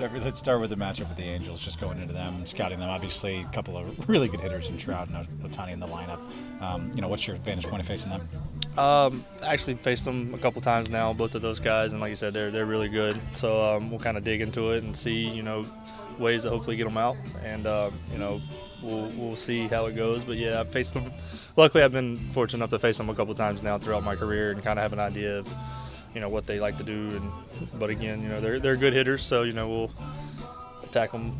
Let's start with the matchup with the Angels. Just going into them, scouting them. Obviously, a couple of really good hitters in Trout and Ohtani in the lineup. Um, you know, what's your vantage point of facing them? Um, actually faced them a couple times now, both of those guys, and like you said, they're they're really good. So um, we'll kind of dig into it and see, you know, ways to hopefully get them out, and uh, you know, we'll we'll see how it goes. But yeah, I've faced them. Luckily, I've been fortunate enough to face them a couple times now throughout my career, and kind of have an idea of, you know, what they like to do. And but again, you know, they're they're good hitters, so you know we'll attack them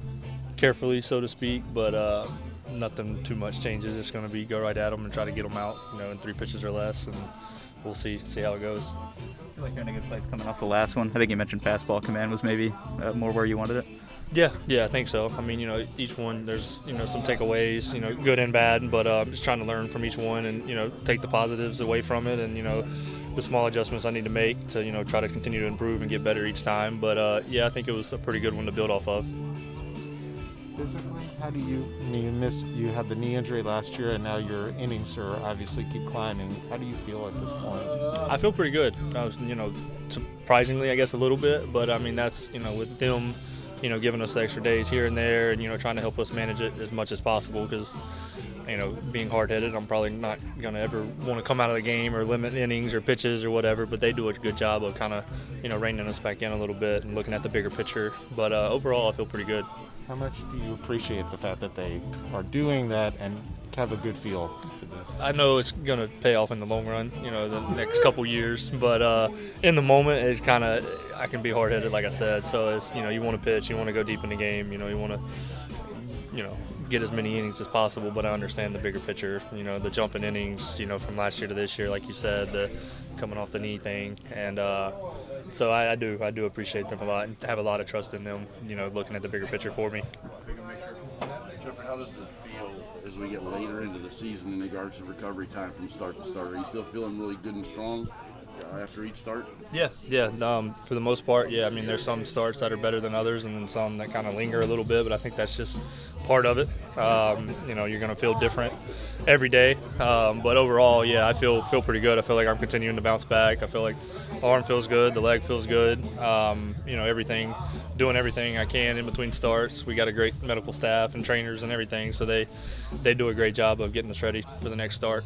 carefully, so to speak. But uh, nothing too much changes. It's going to be go right at them and try to get them out, you know, in three pitches or less, and we'll see see how it goes. I feel like you're in a good place coming off the last one. I think you mentioned fastball command was maybe uh, more where you wanted it. Yeah, yeah, I think so. I mean, you know, each one there's you know some takeaways, you know, good and bad, but uh, just trying to learn from each one and you know take the positives away from it, and you know the small adjustments I need to make to you know try to continue to improve and get better each time. But uh, yeah, I think it was a pretty good one to build off of. Physically, how do you? I mean, you missed. You had the knee injury last year, and now your innings are obviously keep climbing. How do you feel at this point? I feel pretty good. I was, you know, surprisingly, I guess a little bit, but I mean that's you know with them you know, giving us extra days here and there, and you know, trying to help us manage it as much as possible. Because, you know, being hard-headed, I'm probably not going to ever want to come out of the game or limit innings or pitches or whatever. But they do a good job of kind of, you know, reining us back in a little bit and looking at the bigger picture. But uh, overall, I feel pretty good. How much do you appreciate the fact that they are doing that and have a good feel for this? I know it's going to pay off in the long run, you know, the next couple years. But uh, in the moment, it's kind of I can be hard headed, like I said. So it's you know you want to pitch, you want to go deep in the game, you know you want to you know get as many innings as possible. But I understand the bigger picture. You know the jumping innings, you know from last year to this year, like you said, the coming off the knee thing, and uh, so I, I do I do appreciate them a lot and have a lot of trust in them. You know looking at the bigger picture for me. How does it feel as we get later into the season in regards to recovery time from start to start? Are you still feeling really good and strong? uh, after each start? Yeah, yeah. Um, for the most part, yeah. I mean, there's some starts that are better than others, and then some that kind of linger a little bit. But I think that's just part of it. Um, you know, you're going to feel different every day. Um, but overall, yeah, I feel feel pretty good. I feel like I'm continuing to bounce back. I feel like arm feels good, the leg feels good. Um, you know, everything, doing everything I can in between starts. We got a great medical staff and trainers and everything, so they they do a great job of getting us ready for the next start.